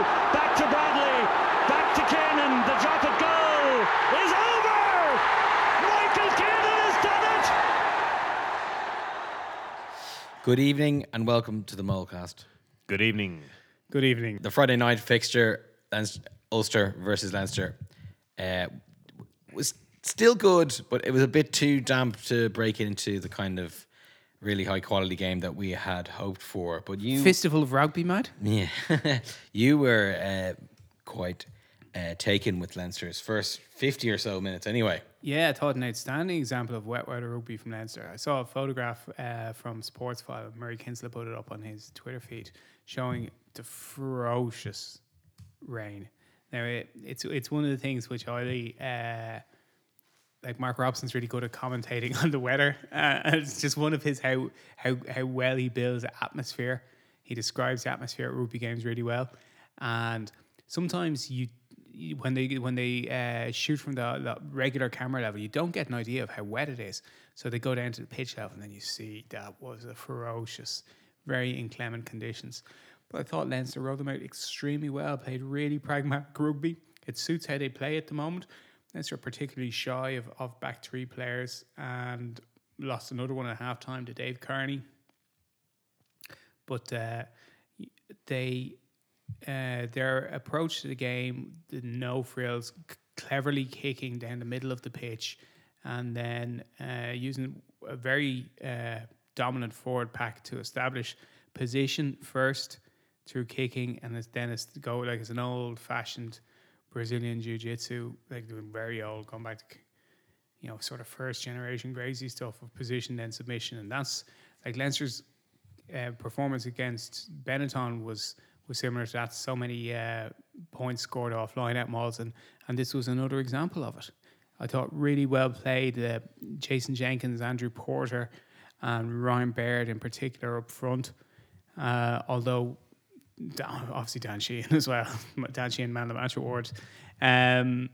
Back to Bradley. Back to Kiernan. The drop at goal is over. Michael Kiernan has done it. Good evening and welcome to the Molecast. Good evening. Good evening. The Friday night fixture, Leinster, Ulster versus Leinster, uh, was still good, but it was a bit too damp to break into the kind of really high quality game that we had hoped for. But you, Festival of Rugby, mate. yeah, you were uh, quite uh, taken with Leinster's first fifty or so minutes. Anyway, Yeah, I thought an outstanding example of wet weather rugby from Leinster. I saw a photograph uh, from Sportsfile. Murray Kinsella put it up on his Twitter feed showing the ferocious rain. Now, it, it's it's one of the things which I uh, like. Mark Robson's really good at commentating on the weather. Uh, it's just one of his how how how well he builds atmosphere. He describes the atmosphere at rugby games really well, and sometimes you when they when they uh, shoot from the, the regular camera level, you don't get an idea of how wet it is. So they go down to the pitch level, and then you see that was a ferocious, very inclement conditions. But I thought Leinster rode them out extremely well. Played really pragmatic rugby. It suits how they play at the moment. Leinster particularly shy of, of back three players and lost another one at half time to Dave Kearney. But uh, they uh, their approach to the game, the no frills, c- cleverly kicking down the middle of the pitch, and then uh, using a very uh, dominant forward pack to establish position first through kicking, and then it's go like it's an old fashioned Brazilian jiu jitsu, like very old, going back to you know sort of first generation crazy stuff of position then submission, and that's like Leinster's uh, performance against Benetton was was similar to that. So many uh, points scored off line out mauls, and and this was another example of it. I thought really well played. Uh, Jason Jenkins, Andrew Porter, and Ryan Baird in particular up front. Uh, although obviously Dan Sheehan as well, Dan Sheehan Man of the Match award. Um,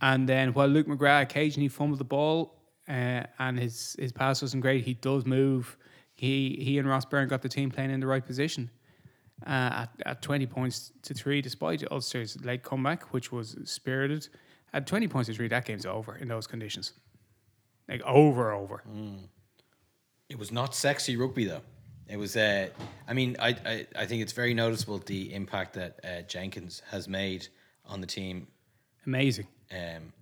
and then while Luke McGrath occasionally fumbled the ball uh, and his his pass wasn't great, he does move. He he and Ross Byrne got the team playing in the right position. Uh, at, at 20 points to three, despite Ulster's late comeback, which was spirited. At 20 points to three, that game's over in those conditions. Like over, over. It was not sexy rugby though. It was. Uh, I mean, I, I I think it's very noticeable the impact that uh, Jenkins has made on the team. Amazing. Um,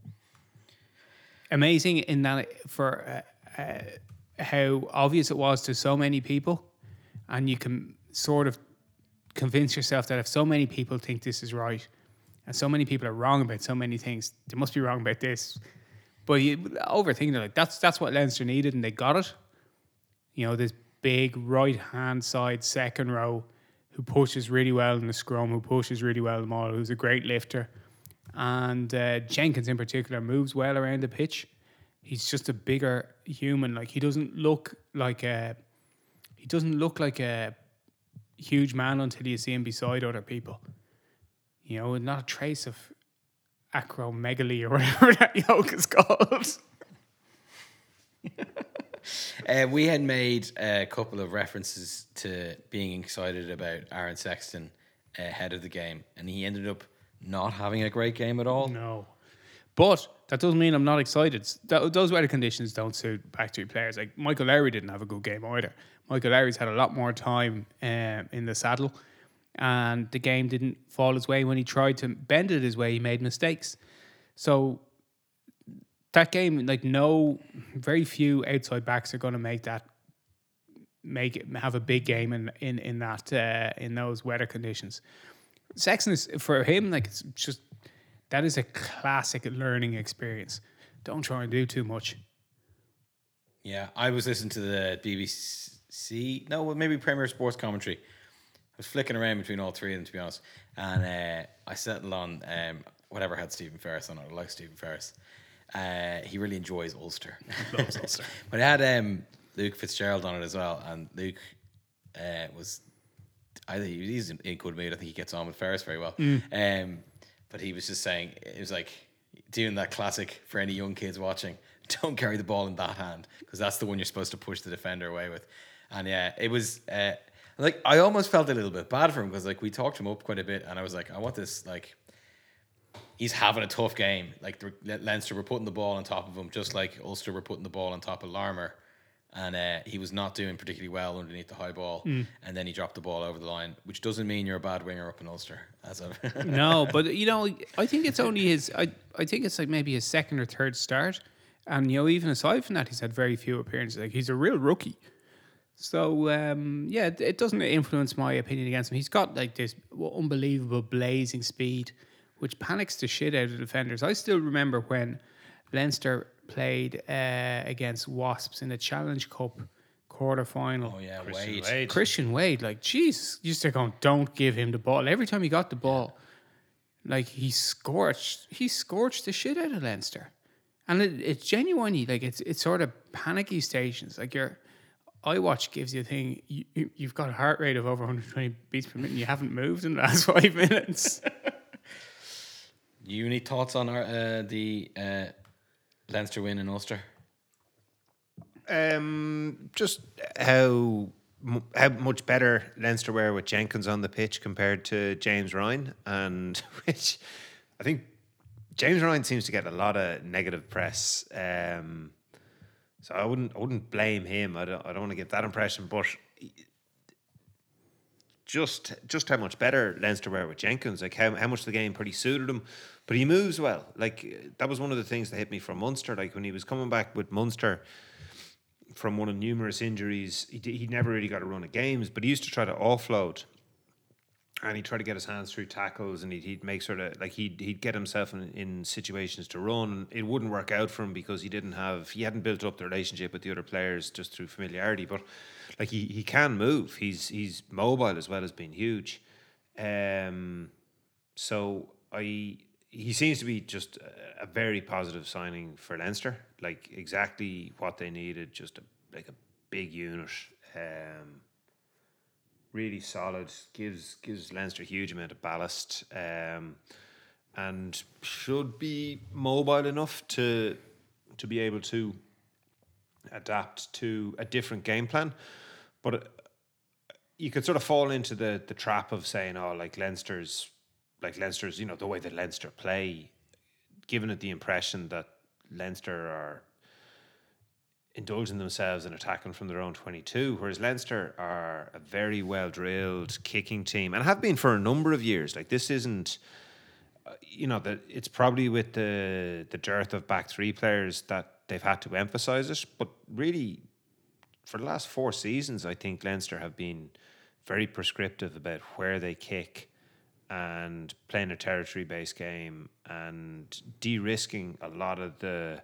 amazing in that for uh, uh, how obvious it was to so many people, and you can sort of convince yourself that if so many people think this is right, and so many people are wrong about so many things, they must be wrong about this. But you overthinking it, like that's that's what Leinster needed, and they got it. You know, this big right hand side second row who pushes really well in the scrum, who pushes really well in the maul, who's a great lifter. And uh, Jenkins in particular moves well around the pitch. He's just a bigger human. Like he doesn't look like a he doesn't look like a huge man until you see him beside other people. You know, not a trace of acromegaly or whatever that yoke is called. uh, we had made a couple of references to being excited about Aaron Sexton ahead of the game, and he ended up not having a great game at all. No. But that doesn't mean I'm not excited. Th- those weather conditions don't suit back three players. Like Michael Lowry didn't have a good game either. Michael Lowry's had a lot more time um, in the saddle, and the game didn't fall his way when he tried to bend it his way. He made mistakes. So that game, like no, very few outside backs are going to make that make it have a big game in in in that uh, in those weather conditions. Sexton is for him like it's just that is a classic learning experience. Don't try and do too much. Yeah, I was listening to the BBC. No, well, maybe Premier Sports commentary, I was flicking around between all three of them, to be honest. And uh, I settled on um, whatever had Stephen Ferris on it. I like Stephen Ferris. Uh, he really enjoys Ulster. Loves Ulster. but it had um, Luke Fitzgerald on it as well. And Luke uh, was, I think he's in, in good mood. I think he gets on with Ferris very well. Um, but he was just saying, it was like doing that classic for any young kids watching don't carry the ball in that hand because that's the one you're supposed to push the defender away with. And yeah, it was uh, like I almost felt a little bit bad for him because like we talked him up quite a bit, and I was like, I want this like he's having a tough game. Like Le- Leinster were putting the ball on top of him, just like Ulster were putting the ball on top of Larmour. And uh, he was not doing particularly well underneath the high ball, and then he dropped the ball over the line, which doesn't mean you're a bad winger up in Ulster. As of no, but you know, I think it's only his. I I think it's like maybe his second or third start, and you know, even aside from that, he's had very few appearances. Like he's a real rookie. So um, yeah, it doesn't influence my opinion against him. He's got like this unbelievable blazing speed, which panics the shit out of defenders. I still remember when Leinster played uh, against Wasps in the Challenge Cup quarter final. oh yeah, Christian Wade. Wade. Christian Wade, like, jeez, you start going, don't give him the ball. Every time he got the ball, like he scorched, he scorched the shit out of Leinster, and it, it's genuinely like it's it's sort of panicky stations. Like your iWatch gives you a thing, you, you- you've got a heart rate of over 120 beats per minute, and you haven't moved in the last five minutes. You any thoughts on our, uh, the uh, Leinster win in Ulster? Um, just how how much better Leinster were with Jenkins on the pitch compared to James Ryan, and which I think James Ryan seems to get a lot of negative press. Um, so I wouldn't I wouldn't blame him. I don't I don't want to give that impression, but just just how much better Leinster were with Jenkins, like how, how much the game pretty suited him. But he moves well. Like that was one of the things that hit me from Munster. Like when he was coming back with Munster from one of numerous injuries, he, d- he never really got a run of games, but he used to try to offload. And he'd try to get his hands through tackles, and he'd, he'd make sort of like he'd he'd get himself in, in situations to run. It wouldn't work out for him because he didn't have he hadn't built up the relationship with the other players just through familiarity. But like he, he can move. He's he's mobile as well as being huge. Um, so I he seems to be just a, very positive signing for Leinster. Like exactly what they needed. Just a, like a big unit. Um, really solid. Gives gives Leinster a huge amount of ballast. Um, and should be mobile enough to to be able to adapt to a different game plan. But uh, you could sort of fall into the the trap of saying, "Oh, like Leinster's, like Leinster's, you know, the way that Leinster play, giving it the impression that Leinster are indulging themselves in attacking from their own 22, whereas Leinster are a very well drilled kicking team and have been for a number of years. Like this isn't, uh, you know, that it's probably with the the dearth of back three players that they've had to emphasize it, but really for the last four seasons, I think Leinster have been very prescriptive about where they kick and playing a territory based game and de risking a lot of the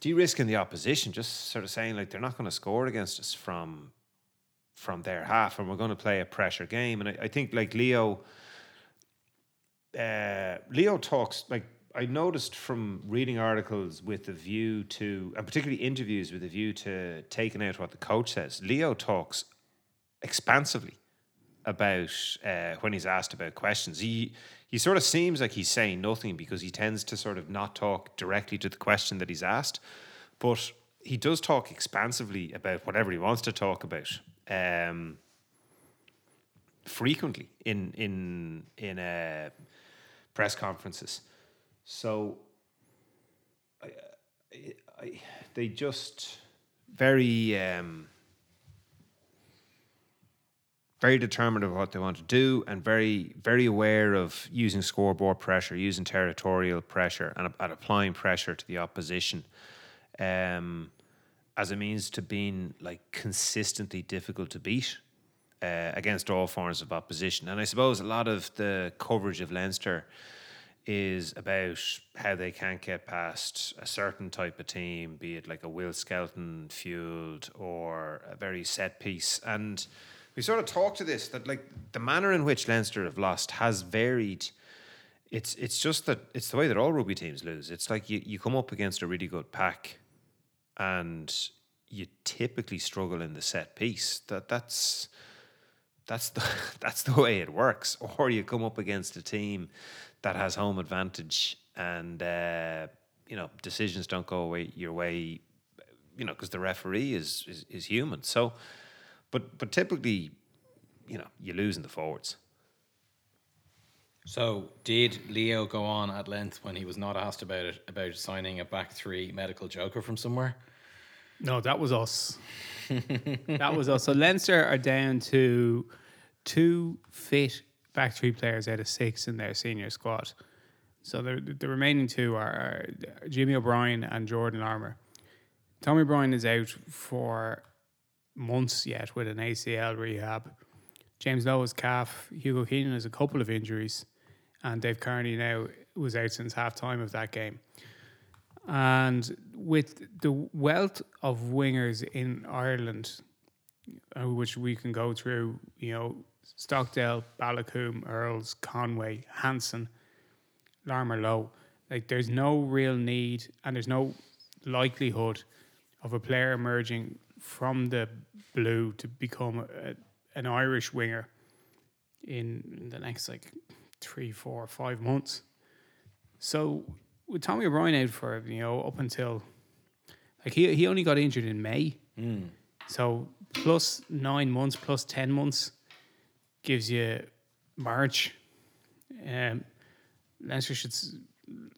de risking the opposition, just sort of saying like they're not going to score against us from from their half and we're going to play a pressure game. And I, I think like Leo uh, Leo talks like I noticed from reading articles with a view to, and particularly interviews with a view to taking out what the coach says. Leo talks expansively about uh, when he's asked about questions. He he sort of seems like he's saying nothing because he tends to sort of not talk directly to the question that he's asked, but he does talk expansively about whatever he wants to talk about. Um, frequently in in in uh, press conferences. So I, I, I, they just very um, very determined of what they want to do and very very aware of using scoreboard pressure, using territorial pressure, and, and applying pressure to the opposition. Um, as a means to being like consistently difficult to beat uh, against all forms of opposition. And I suppose a lot of the coverage of Leinster is about how they can't get past a certain type of team, be it like a Will Skelton fueled or a very set piece. And we sort of talked to this that like the manner in which Leinster have lost has varied. It's it's just that it's the way that all rugby teams lose. It's like you, you come up against a really good pack, and you typically struggle in the set piece. That that's that's the that's the way it works. Or you come up against a team that has home advantage, and uh, you know decisions don't go away your way. You know because the referee is, is is human. So, but but typically, you know you lose in the forwards. So, did Leo go on at length when he was not asked about it about signing a back three medical joker from somewhere? No, that was us. that was us. So Leinster are down to two fit back three players out of six in their senior squad. So the the remaining two are Jimmy O'Brien and Jordan Larmour. Tommy O'Brien is out for months yet with an ACL rehab. James Lowe's calf. Hugo Keenan has a couple of injuries, and Dave Kearney now was out since half time of that game. And with the wealth of wingers in Ireland, uh, which we can go through, you know, Stockdale, Baloucoune, Earls, Conway, Hansen, Larmour Lowe, like there's no real need and there's no likelihood of a player emerging from the blue to become a, an Irish winger in the next like three, four, five months. So with Tommy O'Brien out for you know up until like he he only got injured in May, so plus nine months plus ten months gives you March. Um, Leinster should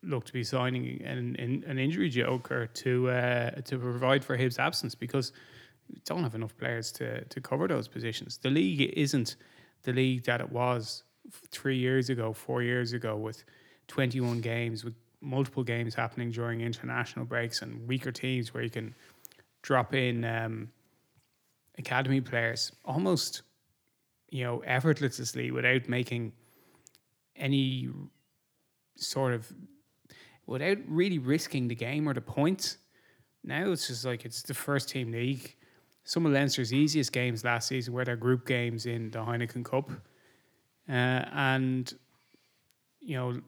look to be signing an an, an injury joker to uh, to provide for his absence because don't have enough players to to cover those positions. The league isn't the league that it was three years ago, four years ago, with twenty one games, with multiple games happening during international breaks and weaker teams where you can drop in um, academy players almost you know effortlessly without making any sort of without really risking the game or the points. Now it's just like it's the first team league. Some of Leinster's easiest games last season were their group games in the Heineken Cup, uh, and you know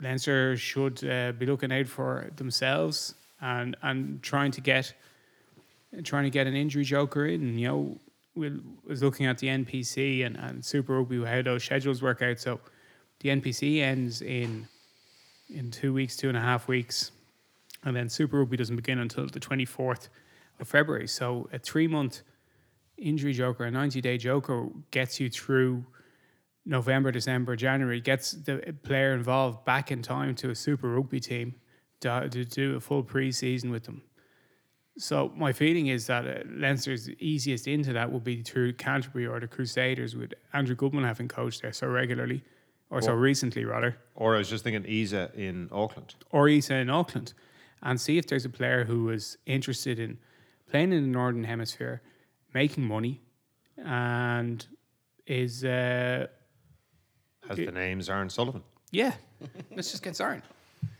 Leinster should uh, be looking out for themselves and and trying to get trying to get an injury joker in. You know, we was looking at the NPC and, and Super Rugby how those schedules work out. So the NPC ends in in two weeks, two and a half weeks, and then Super Rugby doesn't begin until the twenty fourth of February. So a three month injury joker, a ninety day joker, gets you through. November, December, January gets the player involved back in time to a Super Rugby team to, to do a full pre-season with them. So my feeling is that uh, Leinster's easiest into that will be through Canterbury or the Crusaders, with Andrew Goodman having coached there so regularly, or so recently rather, Or I was just thinking Isa in Auckland. or Isa in Auckland, and see if there's a player who is interested in playing in the Northern Hemisphere, making money, and is uh, Has the names Aaron Sullivan yeah, let's just get Zarn.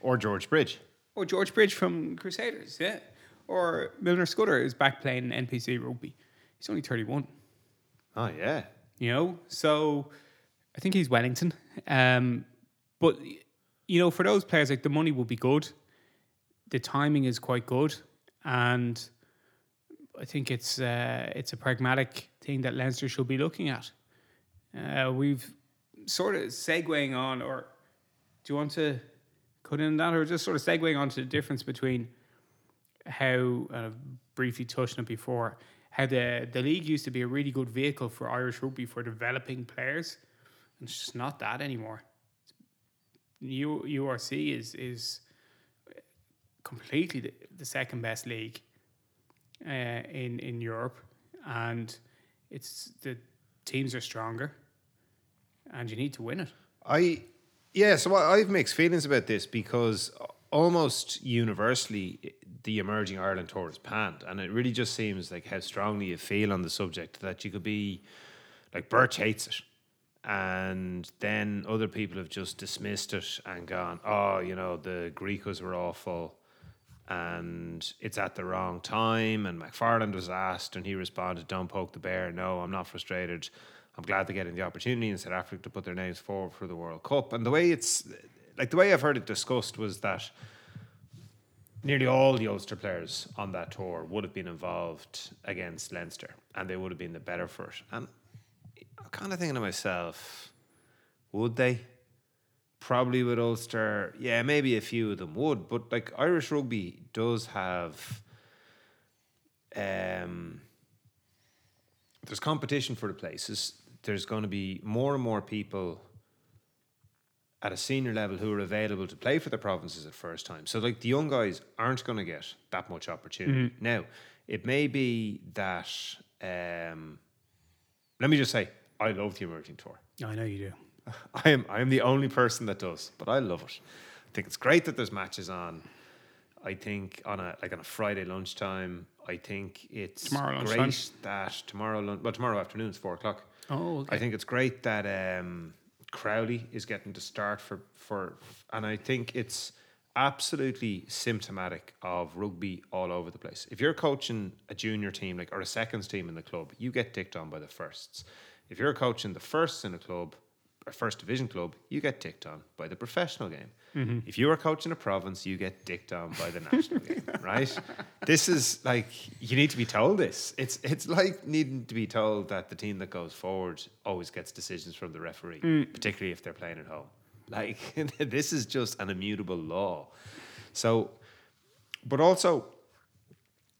or George Bridge. Or George Bridge from Crusaders, yeah. Or Milner-Skudder is back playing NPC rugby. He's only 31, Oh yeah, you know? So I think he's Wellington. Um, but, you know, for those players, like the money will be good. The timing is quite good. And I think it's uh, it's a pragmatic thing that Leinster should be looking at. Uh, we've sort of segueing on, or do you want to cut in on that, or just sort of segueing on to the difference between how uh, briefly touched on it before how the the league used to be a really good vehicle for Irish rugby for developing players, and it's just not that anymore. U, URC is is completely the, the second best league uh, in in Europe, and it's the teams are stronger, and you need to win it. I yeah. So I, have mixed feelings about this because almost universally the emerging Ireland tour is panned, and it really just seems like how strongly you feel on the subject that you could be like Birch hates it. And then other people have just dismissed it and gone, oh, you know, the Griquas were awful. And it's at the wrong time. And McFarland was asked, and he responded, "Don't poke the bear. No, I'm not frustrated. I'm glad they're getting the opportunity in South Africa to put their names forward for the World Cup." And the way it's like the way I've heard it discussed was that nearly all the Ulster players on that tour would have been involved against Leinster, and they would have been the better for it. And I'm kind of thinking to myself, would they? Probably with Ulster, yeah, maybe a few of them would, but like Irish rugby does have, um, there's competition for the places. There's going to be more and more people at a senior level who are available to play for the provinces at first time. So like the young guys aren't going to get that much opportunity. Now, it may be that um, let me just say I love the emerging tour. I know you do. I am I am the only person that does, but I love it. I think it's great that there's matches on. I think on a like on a Friday lunchtime. I think it's Tomorrow great lunchtime? that tomorrow lun- well tomorrow afternoon is four o'clock. Oh, okay. I think it's great that um, Crowley is getting to start for for, and I think it's absolutely symptomatic of rugby all over the place. If you're coaching a junior team like or a seconds team in the club, you get dicked on by the firsts. If you're coaching the firsts in a club, a first division club, you get dicked on by the professional game. Mm-hmm. If you are coaching a province, you get dicked on by the national game, right? This is like you need to be told this. It's it's like needing to be told that the team that goes forward always gets decisions from the referee, mm. particularly if they're playing at home. Like this is just an immutable law. So, but also,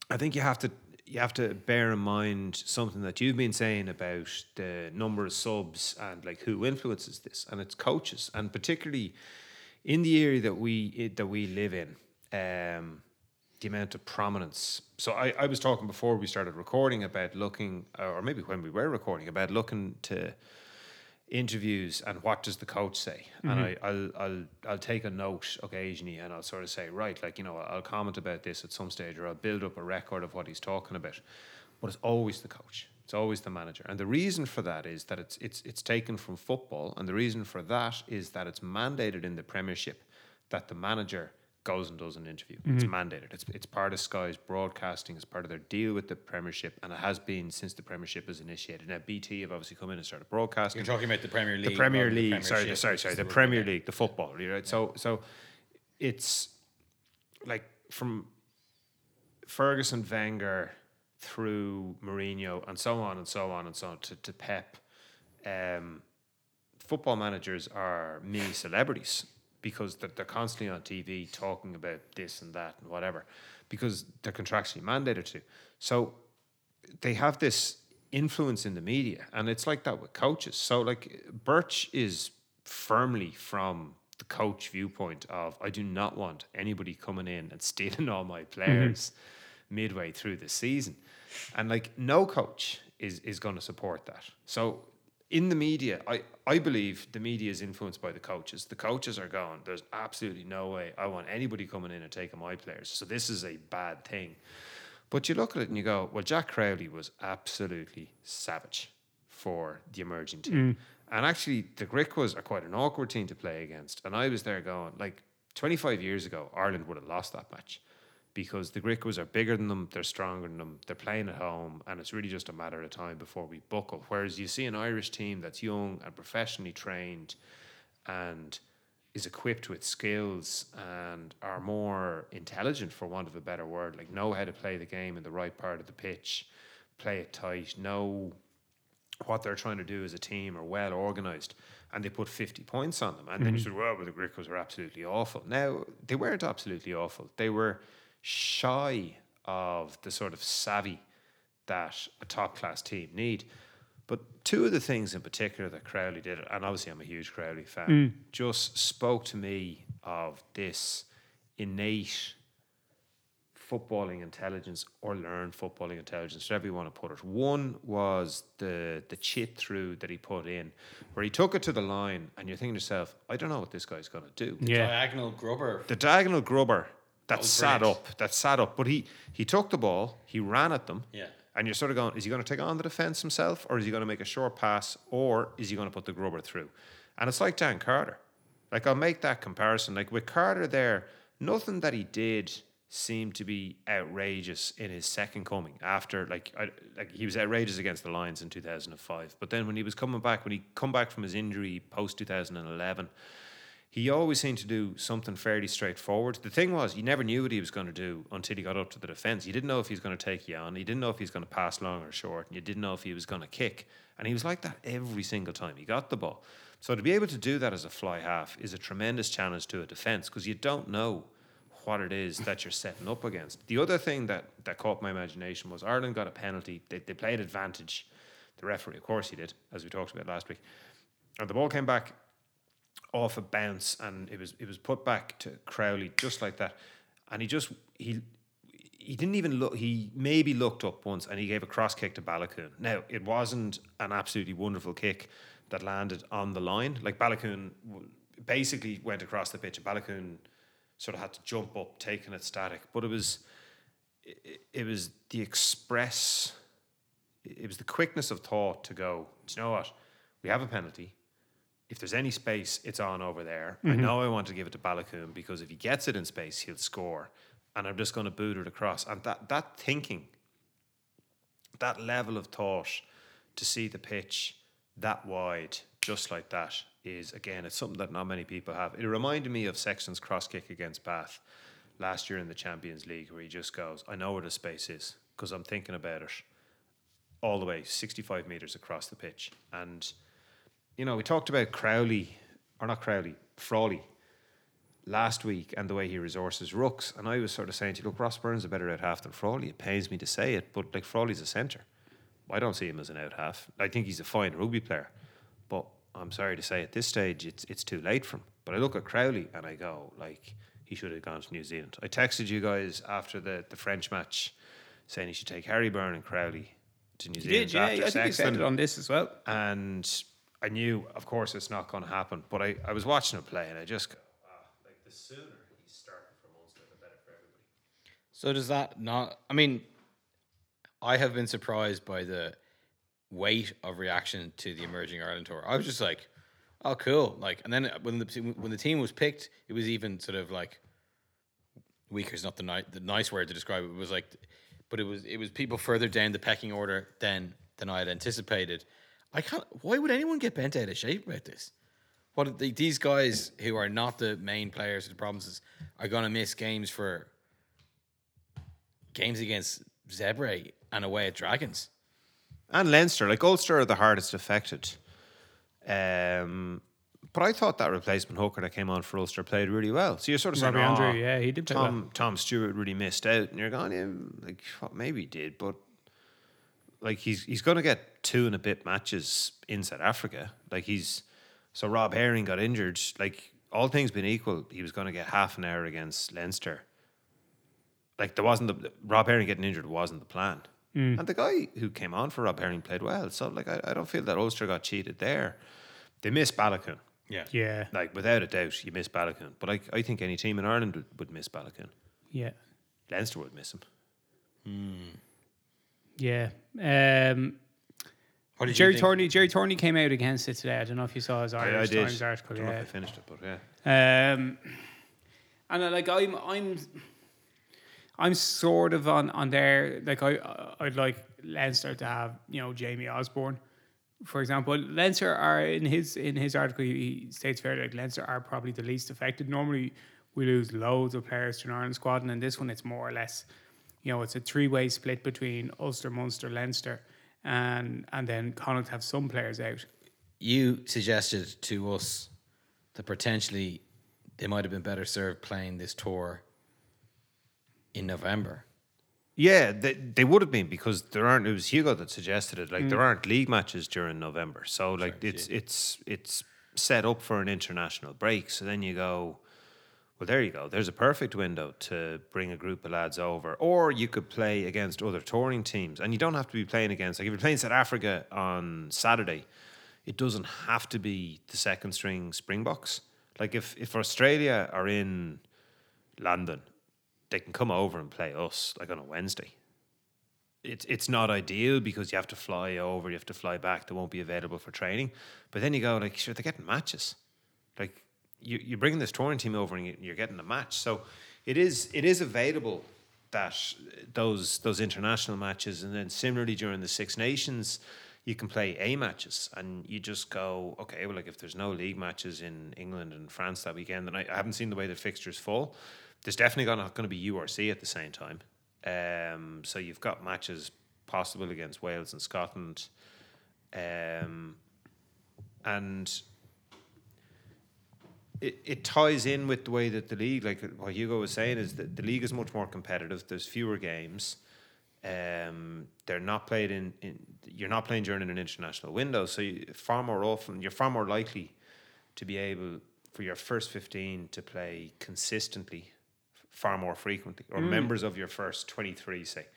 I think you have to you have to bear in mind something that you've been saying about the number of subs and like who influences this, and it's coaches, and particularly in the area that we that we live in, um, the amount of prominence. So I, I was talking before we started recording about looking, or maybe when we were recording, about looking to interviews and what does the coach say? And mm-hmm. I, I'll, I'll I'll take a note occasionally and I'll sort of say right like you know I'll comment about this at some stage or I'll build up a record of what he's talking about. But it's always the coach. It's always the manager. And the reason for that is that it's it's it's taken from football. And the reason for that is that it's mandated in the premiership that the manager goes and does an interview it's mandated it's, it's part of Sky's broadcasting it's part of their deal with the premiership and it has been since the premiership was initiated now BT have obviously come in and started broadcasting You're talking about the Premier League. the Premier rather than League. Sorry, the, Premiership, sorry, sorry. is The Premier. League, the football, right? So, so it's like from Ferguson, Wenger, through Mourinho, and so on and so on and so on to, to Pep. Um, football managers are mini celebrities because they're, they're constantly on TV talking about this and that and whatever because they're contractually mandated to. So they have this influence in the media, and it's like that with coaches. So, like, Birch is firmly from the coach viewpoint of I do not want anybody coming in and stealing all my mm-hmm. players midway through the season, and like no coach is is going to support that. So. In the media, I, I believe the media is influenced by the coaches. The coaches are gone. there's absolutely no way I want anybody coming in and taking my players. So this is a bad thing. But you look at it and you go, well, Jack Crowley was absolutely savage for the emerging team. Mm. And actually, the Griquas are quite an awkward team to play against. And I was there going, like, 25 years ago, Ireland would have lost that match because the Griquas are bigger than them, they're stronger than them, they're playing at home, and it's really just a matter of time before we buckle. Whereas you see an Irish team that's young and professionally trained and is equipped with skills and are more intelligent, for want of a better word, like know how to play the game in the right part of the pitch, play it tight, know what they're trying to do as a team are well organised and they put 50 points on them. And then you mm-hmm. said, well, well, the Griquas are absolutely awful. Now, they weren't absolutely awful. They were shy of the sort of savvy that a top class team need. But two of the things in particular that Crowley did, and obviously I'm a huge Crowley fan, mm. just spoke to me of this innate footballing intelligence or learned footballing intelligence, whatever you want to put it. One was the the chip through that he put in, where he took it to the line, and you're thinking to yourself, I don't know what this guy's going to do. Yeah. Diagonal grubber. The diagonal grubber that sat brilliant. up, that sat up, but he he took the ball, he ran at them. Yeah. And you're sort of going, is he going to take on the defence himself, or is he going to make a short pass, or is he going to put the grubber through? And it's like Dan Carter. Like I'll make that comparison. Like with Carter there, nothing that he did seemed to be outrageous in his second coming after like I, like he was outrageous against the Lions in 2005 but then when he was coming back when he come back from his injury post 2011 he always seemed to do something fairly straightforward the thing was you never knew what he was going to do until he got up to the defense you didn't know if he was going to take you on you didn't know if he was going to pass long or short and you didn't know if he was going to kick and he was like that every single time he got the ball so to be able to do that as a fly half is a tremendous challenge to a defense because you don't know what it is that you're setting up against. The other thing that, that caught my imagination was Ireland got a penalty. They, they played advantage. The referee, of course, he did, as we talked about last week. And the ball came back off a bounce, and it was it was put back to Crowley just like that. And he just he he didn't even look. He maybe looked up once, and he gave a cross kick to Baloucoune. Now it wasn't an absolutely wonderful kick that landed on the line. Like Baloucoune basically went across the pitch, and Baloucoune sort of had to jump up, taking it static. But it was it, it was the express it was the quickness of thought to go, you know what? We have a penalty. If there's any space, it's on over there. I mm-hmm. know I want to give it to Baloucoune because if he gets it in space, he'll score. And I'm just going to boot it across. And that that thinking, that level of thought to see the pitch that wide, just like that, is again, it's something that not many people have. It reminded me of Sexton's cross kick against Bath last year in the Champions League, where he just goes, I know where the space is because I'm thinking about it all the way 65 metres across the pitch. And, you know, we talked about Crowley, or not Crowley, Frawley last week and the way he resources rooks. And I was sort of saying to you, look, Ross Byrne is a better out half than Frawley. It pains me to say it, but like Frawley's a centre. I don't see him as an out half. I think he's a fine rugby player. But I'm sorry to say at this stage it's it's too late for him. But I look at Crowley and I go, like, he should have gone to New Zealand. I texted you guys after the, the French match saying he should take Harry Byrne and Crowley to New You Zealand. did, yeah. after I think you said Sexton it on this as well. and I knew, of course, it's not going to happen. But I, I was watching him play, and I just ah, like the sooner he's starting Munster, the better for everybody. So does that not? I mean, I have been surprised by the weight of reaction to the emerging Ireland tour. I was just like, "Oh, cool!" Like, and then when the when the team was picked, it was even sort of like weaker is not the ni- the nice word to describe it. It was like, but it was it was people further down the pecking order than than I had anticipated. I can't. Why would anyone get bent out of shape about this? What are the, these guys who are not the main players of the provinces are going to miss games for games against Zebra and away at Dragons. And Leinster, like Ulster, are the hardest affected. Um, but I thought that replacement hooker that came on for Ulster played really well. So you're sort of saying, "Oh, Andrew, yeah, he did play Tom well." Tom Stewart really missed out, and you're going, yeah, like well, maybe he did, but like he's he's going to get two and a bit matches in South Africa. Like he's so Rob Herring got injured. Like all things being equal, he was going to get half an hour against Leinster. Like there wasn't the Rob Herring getting injured wasn't the plan. Mm. And the guy who came on for Rob Herring played well. So like I, I don't feel that Ulster got cheated there. They missed Baloucoune. Yeah. Yeah, Like without a doubt, you miss Baloucoune. But I, I think any team in Ireland would, would miss Baloucoune. yeah, Leinster would miss him. Hmm. Yeah. Um, What did Gerry you? Thornley, Gerry Thornley came out against it today. I don't know if you saw his I, I Irish did. Times article. I don't know Yeah. if I finished it, but yeah. Um, and uh, like I'm, I'm, I'm sort of on on there. Like I, I'd like Leinster to have you know Jamie Osborne, for example. Leinster are in his in his article he states fairly like Leinster are probably the least affected. Normally we lose loads of players to an Ireland squad, and in this one it's more or less, you know, it's a three way split between Ulster, Munster, Leinster, and and then Connacht have some players out. You suggested to us that potentially they might have been better served playing this tour in November. Yeah, they, they would have been because there aren't. It was Hugo that suggested it. Like there mm. aren't league matches during November, so like it's it's it's set up for an international break. So then you go, well, there you go. There's a perfect window to bring a group of lads over, or you could play against other touring teams, and you don't have to be playing against. Like if you're playing South Africa on Saturday, it doesn't have to be the second string Springboks. Like if if Australia are in London they can come over and play us like on a Wednesday. It's it's not ideal because you have to fly over, you have to fly back. They won't be available for training. But then you go like, sure, they're getting matches. Like you you're bringing this touring team over and you- you're getting a match. So it is it is available that those those international matches, and then similarly during the Six Nations, you can play A matches, and you just go okay. Well, like if there's no league matches in England and France that weekend, and I, I haven't seen the way the fixtures fall. There's definitely not going to be URC at the same time. Um, so you've got matches possible against Wales and Scotland, um, and it, it ties in with the way that the league, like what Hugo was saying, is that the league is much more competitive. There's fewer games. Um, they're not played in, in. You're not playing during an international window, so you, far more often you're far more likely to be able for your first fifteen to play consistently, far more frequently, or members of your first twenty three say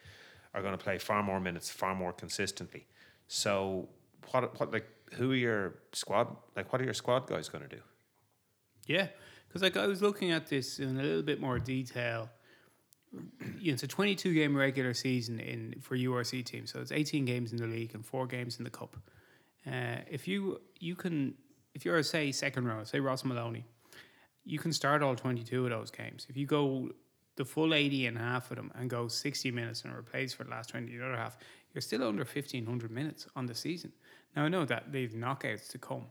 are going to play far more minutes, far more consistently. So what what like who are your squad like? What are your squad guys going to do? Yeah, because like I was looking at this in a little bit more detail. You know, it's a 22 game regular season in for URC teams, so it's 18 games in the league and four games in the cup. Uh, if you you can, if you're say second row, say Ross Molony, you can start all 22 of those games. If you go the full 80 and half of them and go 60 minutes and replace for the last 20 the other half, you're still under 1500 minutes on the season. Now I know that they've knockouts to come,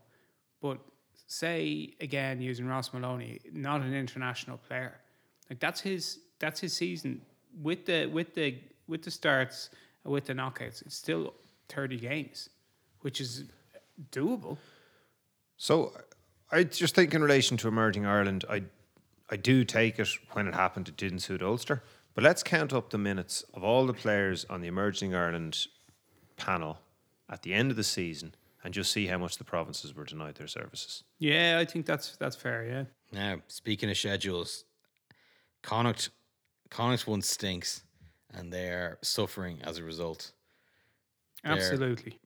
but say again using Ross Molony, not an international player, like that's his that's his season with the with the with the starts with the knockouts. It's still 30 games, which is doable. So I just think in relation to emerging Ireland, I I do take it when it happened it didn't suit Ulster. But let's count up the minutes of all the players on the emerging Ireland panel at the end of the season and just see how much the provinces were denied their services. Yeah, I think that's that's fair. Yeah. Now, speaking of schedules, Connacht, Connacht one stinks, and they're suffering as a result. They're- Absolutely.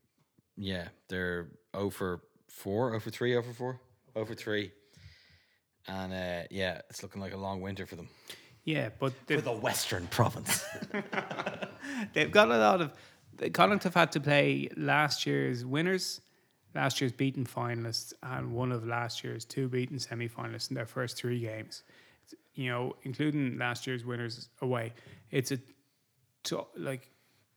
Yeah, they're over 4, over 3, over 4, over 3. And uh, yeah, it's looking like a long winter for them. Yeah, but For the Western Province. they've got a lot of. The Connacht have had to play last year's winners, last year's beaten finalists, and one of last year's two beaten semi finalists in their first three games. You know, including last year's winners away. It's a to, like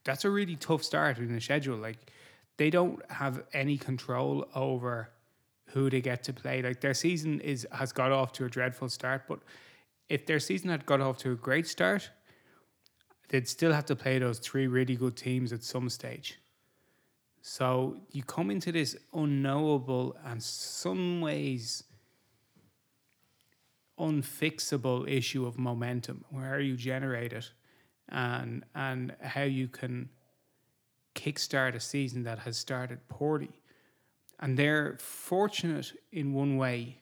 that's a really tough start in the schedule. Like they don't have any control over who they get to play. Like their season is has got off to a dreadful start, but if their season had got off to a great start, they'd still have to play those three really good teams at some stage. So you come into this unknowable and some ways unfixable issue of momentum, where you generate it and and how you can kickstart a season that has started poorly. And they're fortunate in one way.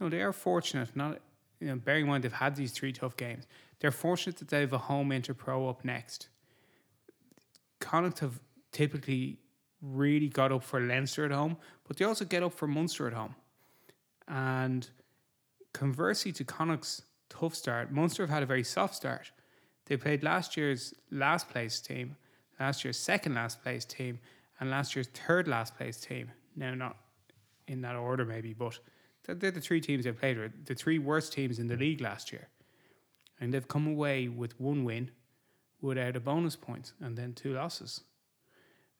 No, they are fortunate, not you know, bearing in mind they've had these three tough games. They're fortunate that they have a home Interpro up next. Connacht have typically really got up for Leinster at home, but they also get up for Munster at home. And conversely to Connacht's tough start, Munster have had a very soft start. They played last year's last place team, last year's second last place team, and last year's third last place team. Now, not in that order, maybe, but they're, the three teams they played with, the three worst teams in the league last year. And they've come away with one win without a bonus point and then two losses.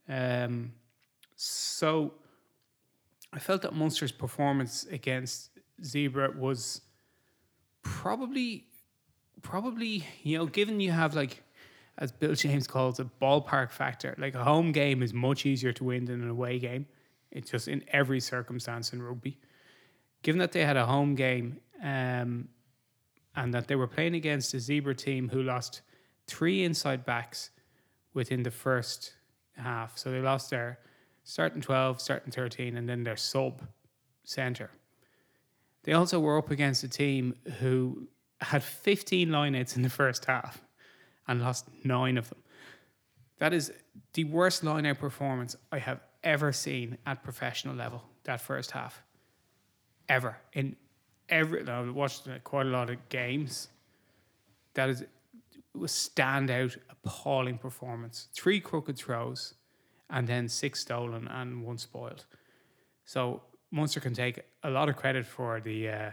Um, so I felt that Munster's performance against Zebra was probably, probably, you know, given you have like, as Bill James calls it, ballpark factor. Like a home game is much easier to win than an away game. It's just in every circumstance in rugby. Given that they had a home game um, and that they were playing against a Zebra team who lost three inside backs within the first half. So they lost their starting 12, starting 13, and then their sub centre. They also were up against a team who had 15 lineouts in the first half and lost nine of them. That is the worst lineout performance I have ever seen at professional level, that first half. Ever. In every, I've watched uh, quite a lot of games. That is, it was standout, appalling performance. Three crooked throws and then six stolen and one spoiled. So Munster can take a lot of credit for the uh,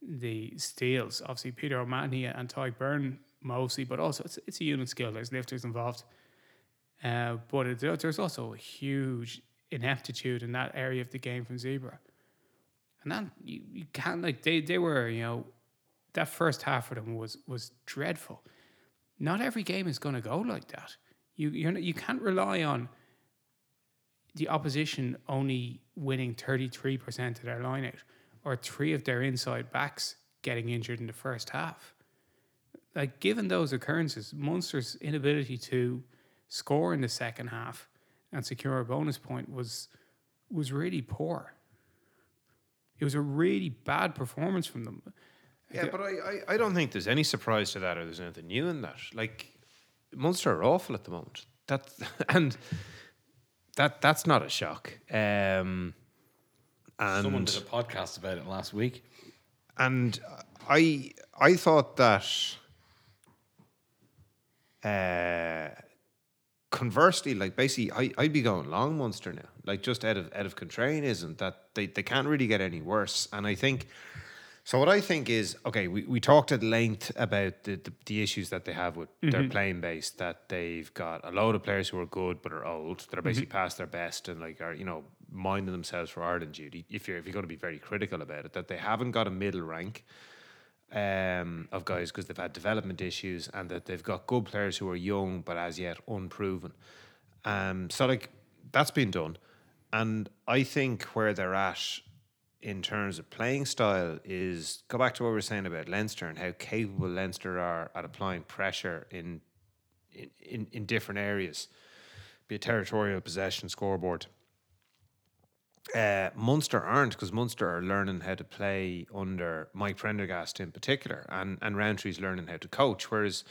the steals. Obviously, Peter O'Mahony and Tadhg Beirne mostly, but also it's, it's a unit skill. There's lifters involved. Uh, but it, there's also a huge ineptitude in that area of the game from Zebra. And that you, you can't like they, they were, you know, that first half for them was was dreadful. Not every game is gonna go like that. You you're not, you can't rely on the opposition only winning 33% of their line out or three of their inside backs getting injured in the first half. Like, given those occurrences, Munster's inability to score in the second half and secure a bonus point was was really poor. It was a really bad performance from them. Yeah, but I, I, I don't think there's any surprise to that or there's anything new in that. Like, Munster are awful at the moment. That and that that's not a shock. Um, and Someone did a podcast about it last week. and I I thought that uh, conversely, like basically, I I'd be going long Munster now, like just out of out of contrarianism that they they can't really get any worse, and I think. So what I think is okay. We, we talked at length about the, the, the issues that they have with their playing base. That they've got a load of players who are good but are old. That are basically past their best and like are you know minding themselves for Ireland duty. If you're if you're going to be very critical about it, that they haven't got a middle rank um, of guys because they've had development issues and that they've got good players who are young but as yet unproven. Um, so like that's been done, and I think where they're at in terms of playing style is go back to what we were saying about Leinster and how capable Leinster are at applying pressure in in, in, in different areas, be it territorial possession, scoreboard. Uh, Munster aren't because Munster are learning how to play under Mike Prendergast in particular, and and Rowntree's learning how to coach. Whereas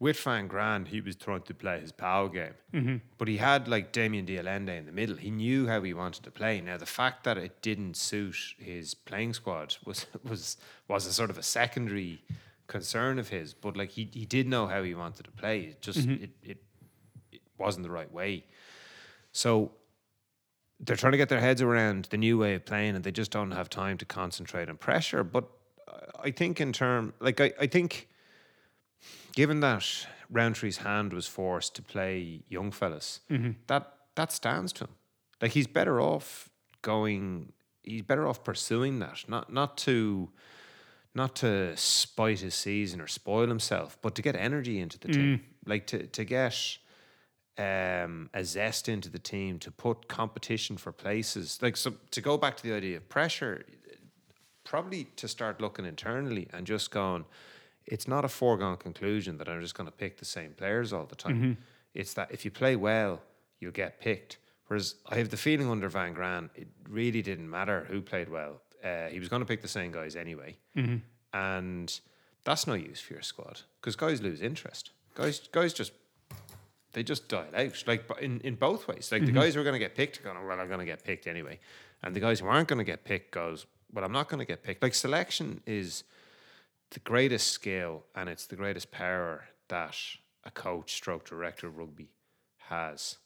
with Van Graan, he was trying to play his power game, mm-hmm. but he had like Damian de Allende in the middle. He knew how he wanted to play. Now the fact that it didn't suit his playing squad was was was a sort of a secondary concern of his. But like he he did know how he wanted to play. It just mm-hmm. it, it it wasn't the right way. So they're trying to get their heads around the new way of playing and they just don't have time to concentrate on pressure. But uh, I think in term like I, I think given that Rowntree's hand was forced to play young fellas, that that stands to him. Like he's better off going he's better off pursuing that. Not not to not to spite his season or spoil himself, but to get energy into the team. Like to to get um, a zest into the team to put competition for places. Like so, to go back to the idea of pressure, probably to start looking internally and just going. It's not a foregone conclusion that I'm just going to pick the same players all the time. Mm-hmm. It's that if you play well, you'll get picked. Whereas I have the feeling under Van Graan, it really didn't matter who played well. Uh, he was going to pick the same guys anyway, mm-hmm. and that's no use for your squad because guys lose interest. Guys, guys just they just dial out. Like in, in both ways. Like the mm-hmm. guys who are going to get picked are going, well, I'm going to get picked anyway, and the guys who aren't going to get picked goes, well, I'm not going to get picked. Like selection is the greatest skill and it's the greatest power that a coach, stroke director of rugby has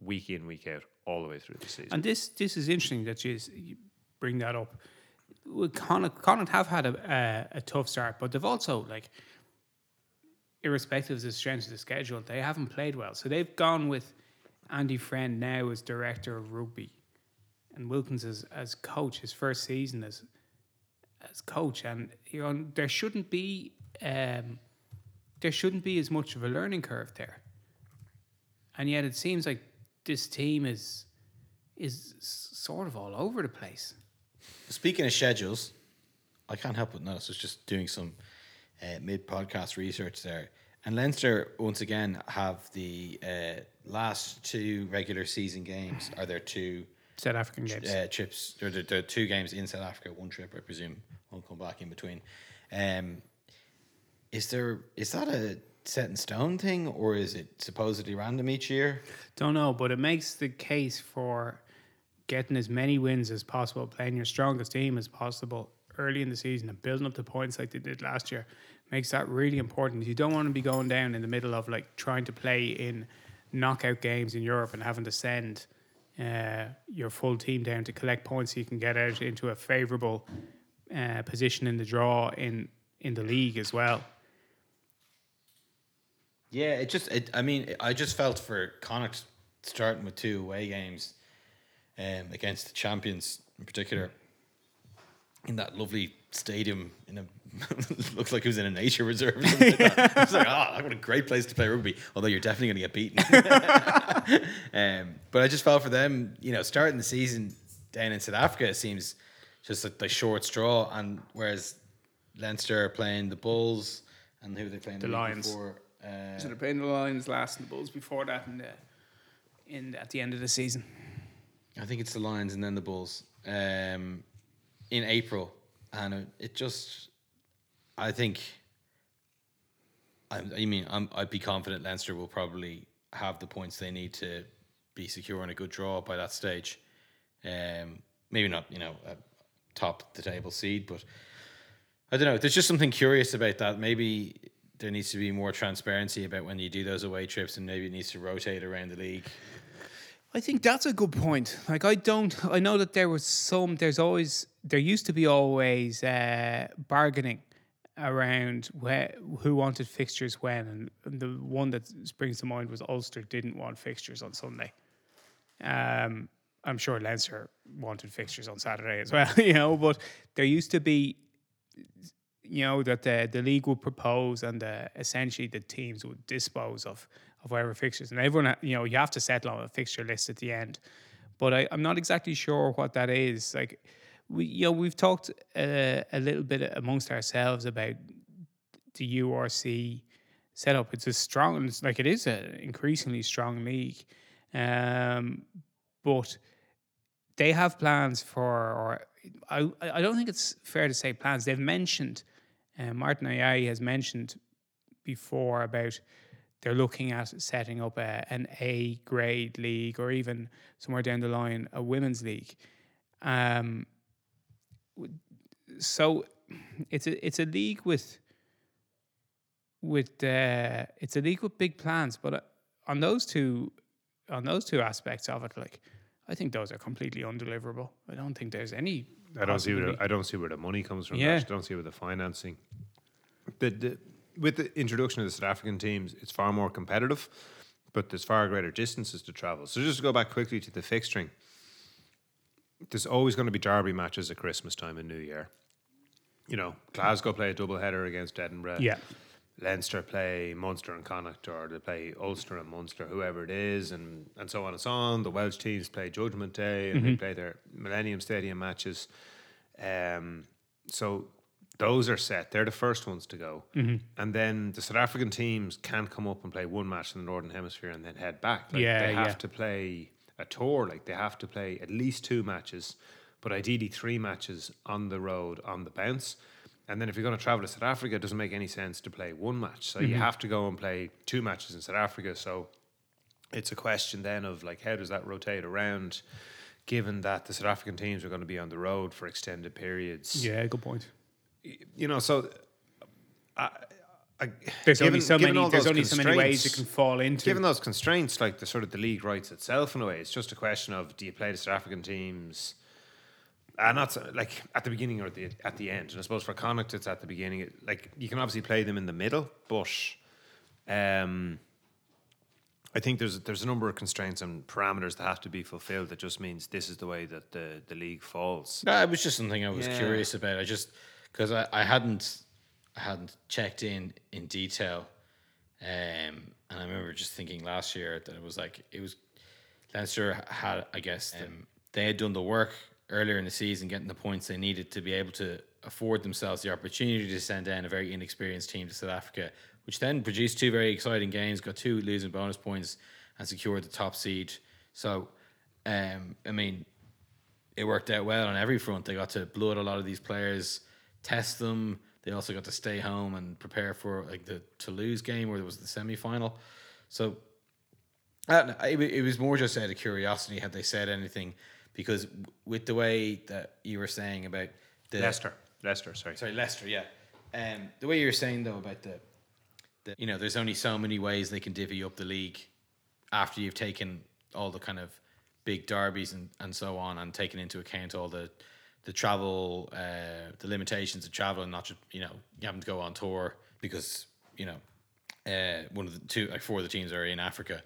week in, week out, all the way through the season. And this this is interesting that you, bring that up. Connacht, Connacht have had a, a a tough start, but they've also like, irrespective of the strength of the schedule, they haven't played well. So they've gone with Andy Friend now as director of rugby, and Wilkins as as coach. His first season as as coach, and you know there shouldn't be um, there shouldn't be as much of a learning curve there. And yet it seems like this team is is sort of all over the place. Speaking of schedules, I can't help but notice. I was just doing some uh, mid podcast research there. And Leinster, once again, have the uh, last two regular season games are their two South African games. uh, trips. There are two games in South Africa, one trip, I presume, one come back in between. Um, is there is that a set in stone thing, or is it supposedly random each year? Don't know, but it makes the case for getting as many wins as possible, playing your strongest team as possible early in the season and building up the points like they did last year. Makes that really important. You don't want to be going down in the middle of like trying to play in knockout games in Europe and having to send uh, your full team down to collect points so you can get out into a favourable uh, position in the draw in in the league as well. Yeah, it just. It, I mean, I just felt for Connacht starting with two away games, um, against the champions in particular, in that lovely stadium. In a looks like it was in a nature reserve. Or something like that. It's like, oh, what a great place to play rugby. Although you're definitely going to get beaten. um, but I just felt for them. You know, starting the season down in South Africa it seems just like the short straw, and whereas Leinster are playing the Bulls, and who are they playing The week Lions. Before? Uh, So they're playing the Lions last and the Bulls before that in the in at the end of the season. I think it's the Lions and then the Bulls um, in April, and it, it just, I think, I, I mean, I'm, I'd be confident Leinster will probably have the points they need to be secure in a good draw by that stage. Um, maybe not, you know, top the table seed, but I don't know. There's just something curious about that. Maybe there needs to be more transparency about when you do those away trips, and maybe it needs to rotate around the league. I think that's a good point. Like I don't, I know that there was some. There's always, there used to be always uh, bargaining around where who wanted fixtures when, and, and the one that springs to mind was Ulster didn't want fixtures on Sunday. Um, I'm sure Leinster wanted fixtures on Saturday as well, you know. But there used to be, you know, that the the league would propose and uh, essentially the teams would dispose of of whatever fixtures, and everyone, you know, you have to settle on a fixture list at the end. But I, I'm not exactly sure what that is. Like, we, you know, we've talked uh, a little bit amongst ourselves about the URC setup. It's a strong, it's like it is an increasingly strong league, um, but they have plans for. Or I, I don't think it's fair to say plans. They've mentioned, uh, Martin Anayi has mentioned before about they're looking at setting up a, an A grade league or even somewhere down the line a women's league. Um, so it's a it's a league with with uh, it's a league with big plans, but uh, on those two on those two aspects of it, like I think those are completely undeliverable. I don't think there's any. I don't see where the, I don't see where the money comes from. Yeah. I don't see where the financing. The, the with the introduction of the South African teams, it's far more competitive, but there's far greater distances to travel. So just to go back quickly to the fixturing, there's always going to be derby matches at Christmas time and New Year. You know, Glasgow play a double header against Edinburgh. Yeah. Leinster play Munster and Connacht, or they play Ulster and Munster, whoever it is, and, and so on and so on. The Welsh teams play Judgment Day and they play their Millennium Stadium matches. Um, so those are set. They're the first ones to go. And then the South African teams can't come up and play one match in the Northern Hemisphere and then head back. Like Yeah, they have yeah. to play a tour. Like they have to play at least two matches, but ideally three matches on the road on the bounce. And then if you're going to travel to South Africa, it doesn't make any sense to play one match. So you mm-hmm. have to go and play two matches in South Africa. So it's a question then of like how does that rotate around, given that the South African teams are going to be on the road for extended periods. Yeah, good point. You know, so I, I, There's only so many. There's only so many ways it can fall into. Given those constraints, like the sort of the league rights itself in a way, it's just a question of do you play the South African teams? Uh, not so, like at the beginning or the at the end. And I suppose for Connacht, it's at the beginning. It, like you can obviously play them in the middle, but um, I think there's there's a number of constraints and parameters that have to be fulfilled. That just means this is the way that the the league falls. No, it was just something I was Yeah. curious about. I just because I, I hadn't I hadn't checked in in detail, um, and I remember just thinking last year that it was like it was Leinster had I guess um, they had done the work earlier in the season, getting the points they needed to be able to afford themselves the opportunity to send down a very inexperienced team to South Africa, which then produced two very exciting games, got two losing bonus points, and secured the top seed. So, um, I mean, it worked out well on every front. They got to blood a lot of these players, test them. They also got to stay home and prepare for like the Toulouse game where there was the semi final. So uh, it, it was more just out of curiosity had they said anything because with the way that you were saying about the Leicester, Leicester, sorry. sorry Leicester, yeah. Um, the way you were saying though about the, the you know, there's only so many ways they can divvy up the league after you've taken all the kind of big derbies and, and so on and taken into account all the the travel, uh, the limitations of travel, and not just you know you having to go on tour because you know uh, one of the two like four of the teams are in Africa.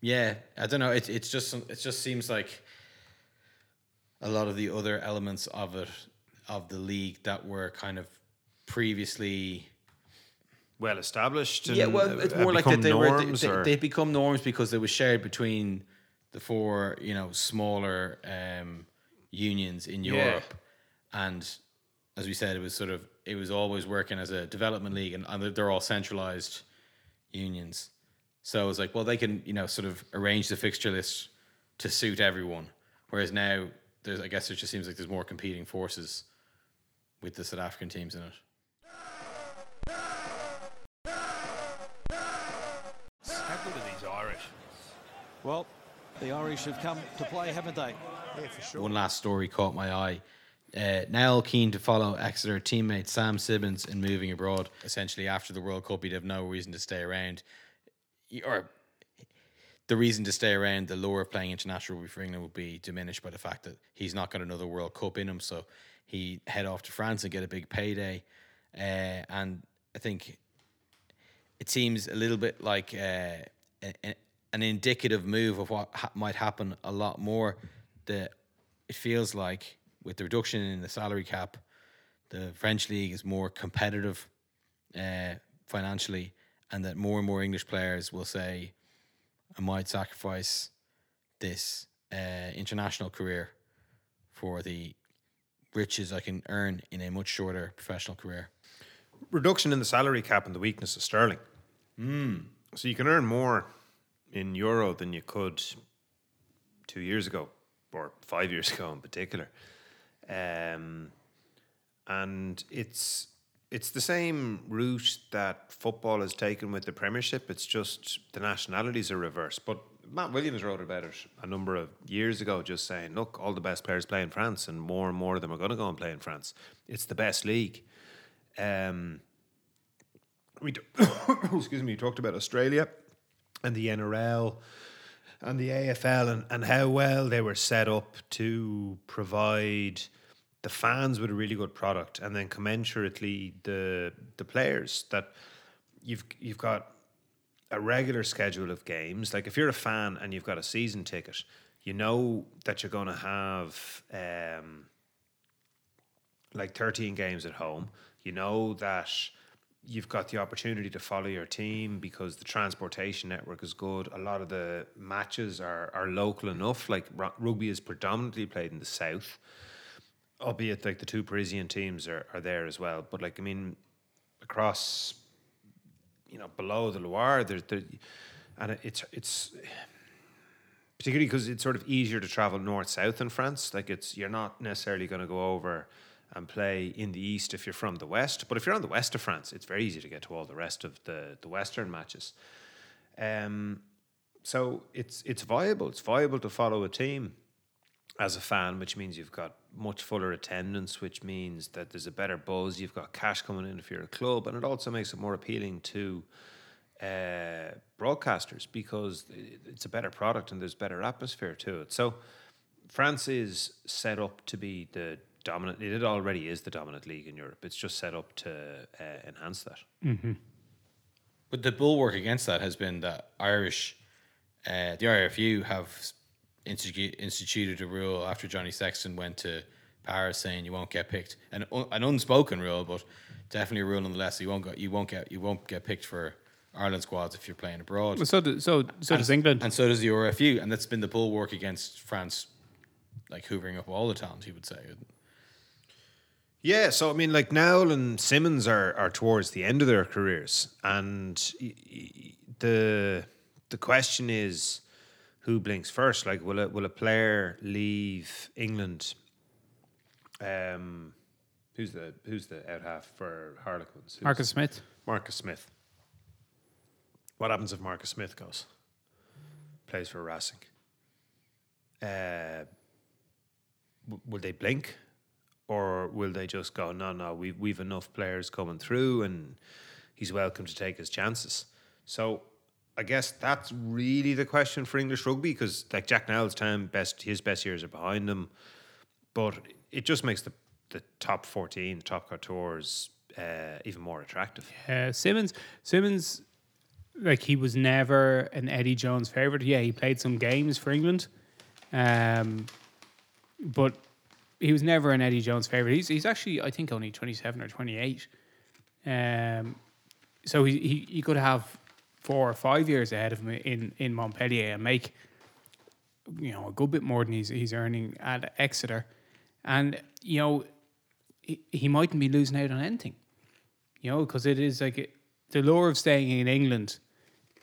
Yeah, I don't know. It it's just it just seems like a lot of the other elements of it of the league that were kind of previously well established. And yeah, well, it's more like that they were they, they, they become norms because they were shared between the four, you know, smaller um, unions in Yeah. Europe, and as we said, it was sort of it was always working as a development league, and, and they're all centralized unions. So it was like, well, they can you know sort of arrange the fixture list to suit everyone, whereas now there's I guess it just seems like there's more competing forces with the South African teams in it. How good are these Irish? Well, the Irish have come to play, haven't they? One last story caught my eye. Uh, Nowell keen to follow Exeter teammate Sam Simmonds in moving abroad. Essentially, after the World Cup, he'd have no reason to stay around. Or the reason to stay around, the lure of playing international rugby for England would be diminished by the fact that he's not got another World Cup in him. So he head off to France and get a big payday. Uh, and I think it seems a little bit like uh, a, a- an indicative move of what ha- might happen a lot more. That it feels like with the reduction in the salary cap, the French league is more competitive uh, financially, and that more and more English players will say, "I might sacrifice this uh, international career for the riches I can earn in a much shorter professional career." reduction in the salary cap and the weakness of sterling. So you can earn more in euro than you could two years ago or five years ago in particular. Um, and it's it's the same route that football has taken with the Premiership. It's just the nationalities are reversed. But Matt Williams wrote about it a number of years ago, just saying, look, all the best players play in France, and more and more of them are going to go and play in France. It's the best league. Um, we t- excuse me. We talked about Australia and the NRL and the AFL and, and how well they were set up to provide the fans with a really good product, and then commensurately the the players that you've you've got a regular schedule of games. Like if you're a fan and you've got a season ticket, you know that you're going to have. Um, like 13 games at home. You know that you've got the opportunity to follow your team because the transportation network is good. A lot of the matches are, are local enough. Like ru- rugby is predominantly played in the south, albeit like the two Parisian teams are, are there as well. But like, I mean, across, you know, below the Loire, there, and it's, it's, particularly because it's sort of easier to travel north south in France. Like it's you're not necessarily going to go over and play in the east if you're from the west, but if you're on the west of France, it's very easy to get to all the rest of the the western matches. Um, so it's it's viable. It's viable to follow a team as a fan, which means you've got much fuller attendance, which means that there's a better buzz. You've got cash coming in if you're a club, and it also makes it more appealing to uh, broadcasters because it's a better product and there's better atmosphere to it. So France is set up to be the dominant. It already is the dominant league in Europe. It's just set up to uh, enhance that. But the bulwark against that has been that Irish, uh, the IRFU have institu- instituted a rule after Johnny Sexton went to Paris saying you won't get picked, an, un- an unspoken rule, but definitely a rule nonetheless. You won't get you won't get you won't get picked for Ireland squads if you're playing abroad. Well, so do, so so does England. and so does the RFU, and that's been the bulwark against France, like hoovering up all the talent. He would say. Yeah, so I mean, like Nowell and Simmonds are are towards the end of their careers, and the the question is, who blinks first? Like, will a will a player leave England? Um, who's the who's the out half for Harlequins? Who's- Marcus Smith. Marcus Smith. What happens if Marcus Smith goes? Plays for Racing. Uh, w- will they blink, or will they just go? No, no, we've we've enough players coming through, and he's welcome to take his chances. So, I guess that's really the question for English rugby because, like Jack Nowell's time, best his best years are behind him. but it just makes the the top fourteen, the top couture,s uh, even more attractive. Yeah, Simmonds, Simmonds, like he was never an Eddie Jones favorite. Yeah, he played some games for England, um, but he was never an Eddie Jones favorite. He's he's actually I think only twenty seven or twenty eight, um, so he, he he could have four or five years ahead of him in in Montpellier and make you know a good bit more than he's he's earning at Exeter, and you know he, he mightn't be losing out on anything you know, because it is like it, the lure of staying in England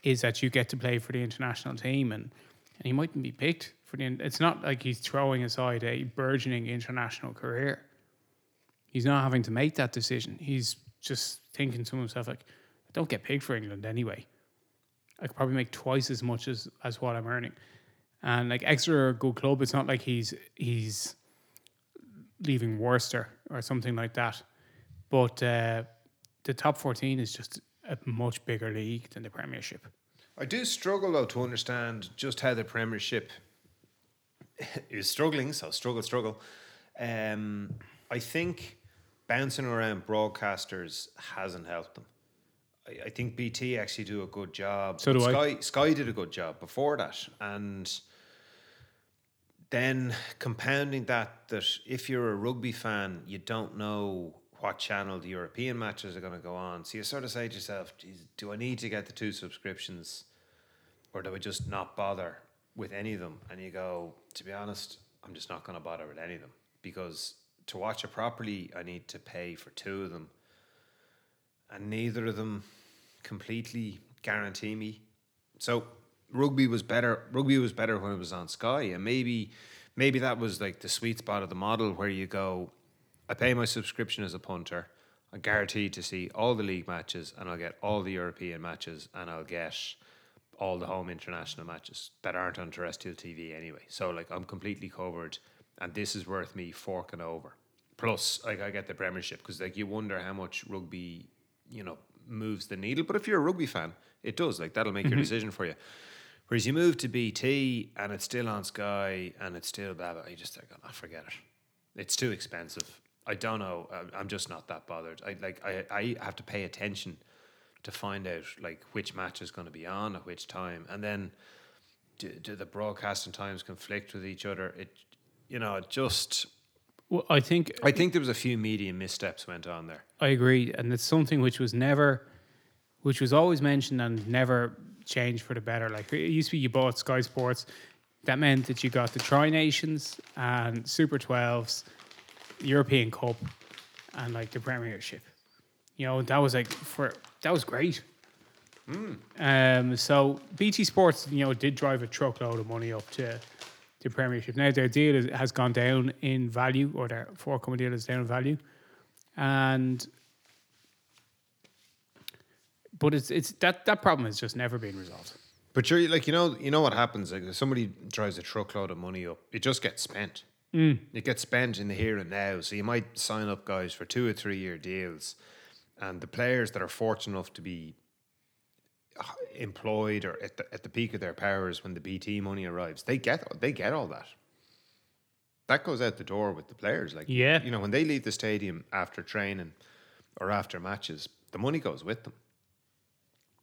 is that you get to play for the international team, and and he mightn't be picked for the. It's not like he's throwing aside a burgeoning international career. He's not having to make that decision. He's just thinking to himself like, I don't get paid for England anyway. I could probably make twice as much as as what I'm earning, and like Exeter are a good club. It's not like he's he's leaving Worcester or something like that, but. Uh, the top 14 is just a much bigger league than the Premiership. I do struggle though to understand just how the Premiership is struggling. So struggle, struggle. Um, I think bouncing around broadcasters hasn't helped them. I, I think BT actually do a good job. So do Sky, I. Sky did a good job before that, and then compounding that that if you're a rugby fan, you don't know what channel the European matches are going to go on. So you sort of say to yourself, do I need to get the two subscriptions or do I just not bother with any of them? And you go, to be honest, I'm just not going to bother with any of them because to watch it properly, I need to pay for two of them. And neither of them completely guarantee me. So rugby was better. Rugby was better when it was on Sky, and maybe, maybe that was like the sweet spot of the model where you go, I pay my subscription as a punter. I'm guaranteed to see all the league matches and I'll get all the European matches and I'll get all the home international matches that aren't on terrestrial TV anyway. So like I'm completely covered and this is worth me forking over. Plus like I get the premiership because like you wonder how much rugby, you know, moves the needle. But if you're a rugby fan, it does. Like that'll make your mm-hmm. decision for you. Whereas you move to BT and it's still on Sky and it's still blah blah, you just think, oh, ah, forget it. It's too expensive. I don't know. I'm- I'm just not that bothered. I like I I have to pay attention to find out like which match is going to be on at which time, and then do, do the broadcasting times conflict with each other? It you know it just. Well, I think I think there was a few media missteps went on there. I agree, and it's something which was never, which was always mentioned and never changed for the better. Like it used to be, you bought Sky Sports, that meant that you got the Tri Nations and Super Twelves, European Cup, and like the Premiership. You know that was like for that was great. Um, so BT Sports, you know, did drive a truckload of money up to the Premiership. Now their deal is, has gone down in value, or their forthcoming deal is down in value, and but it's it's that that problem has just never been resolved. But you're like you know you know what happens like if somebody drives a truckload of money up, it just gets spent. It gets spent in the here and now. So you might sign up guys for two or three year deals, and the players that are fortunate enough to be uh, employed or at the, at the peak of their powers when the BT money arrives, they get they get all that. That goes out the door with the players. Like Yeah. you know when they leave the stadium after training or after matches, the money goes with them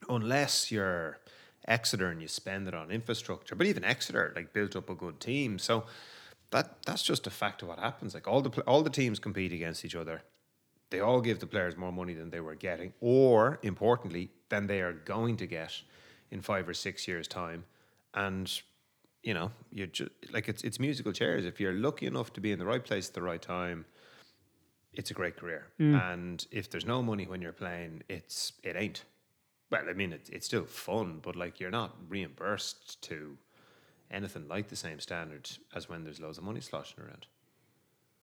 unless you're Exeter and you spend it on infrastructure. But even Exeter like built up a good team, so that that's just a fact of what happens. Like all the all the teams compete against each other. They all give the players more money than they were getting, or importantly, than they are going to get in five or six years' time. And you know, you just like it's it's musical chairs. If you're lucky enough to be in the right place at the right time, it's a great career. Mm. And if there's no money when you're playing, it's it ain't. Well, I mean, it, it's still fun, but like you're not reimbursed to anything like the same standard as when there's loads of money sloshing around.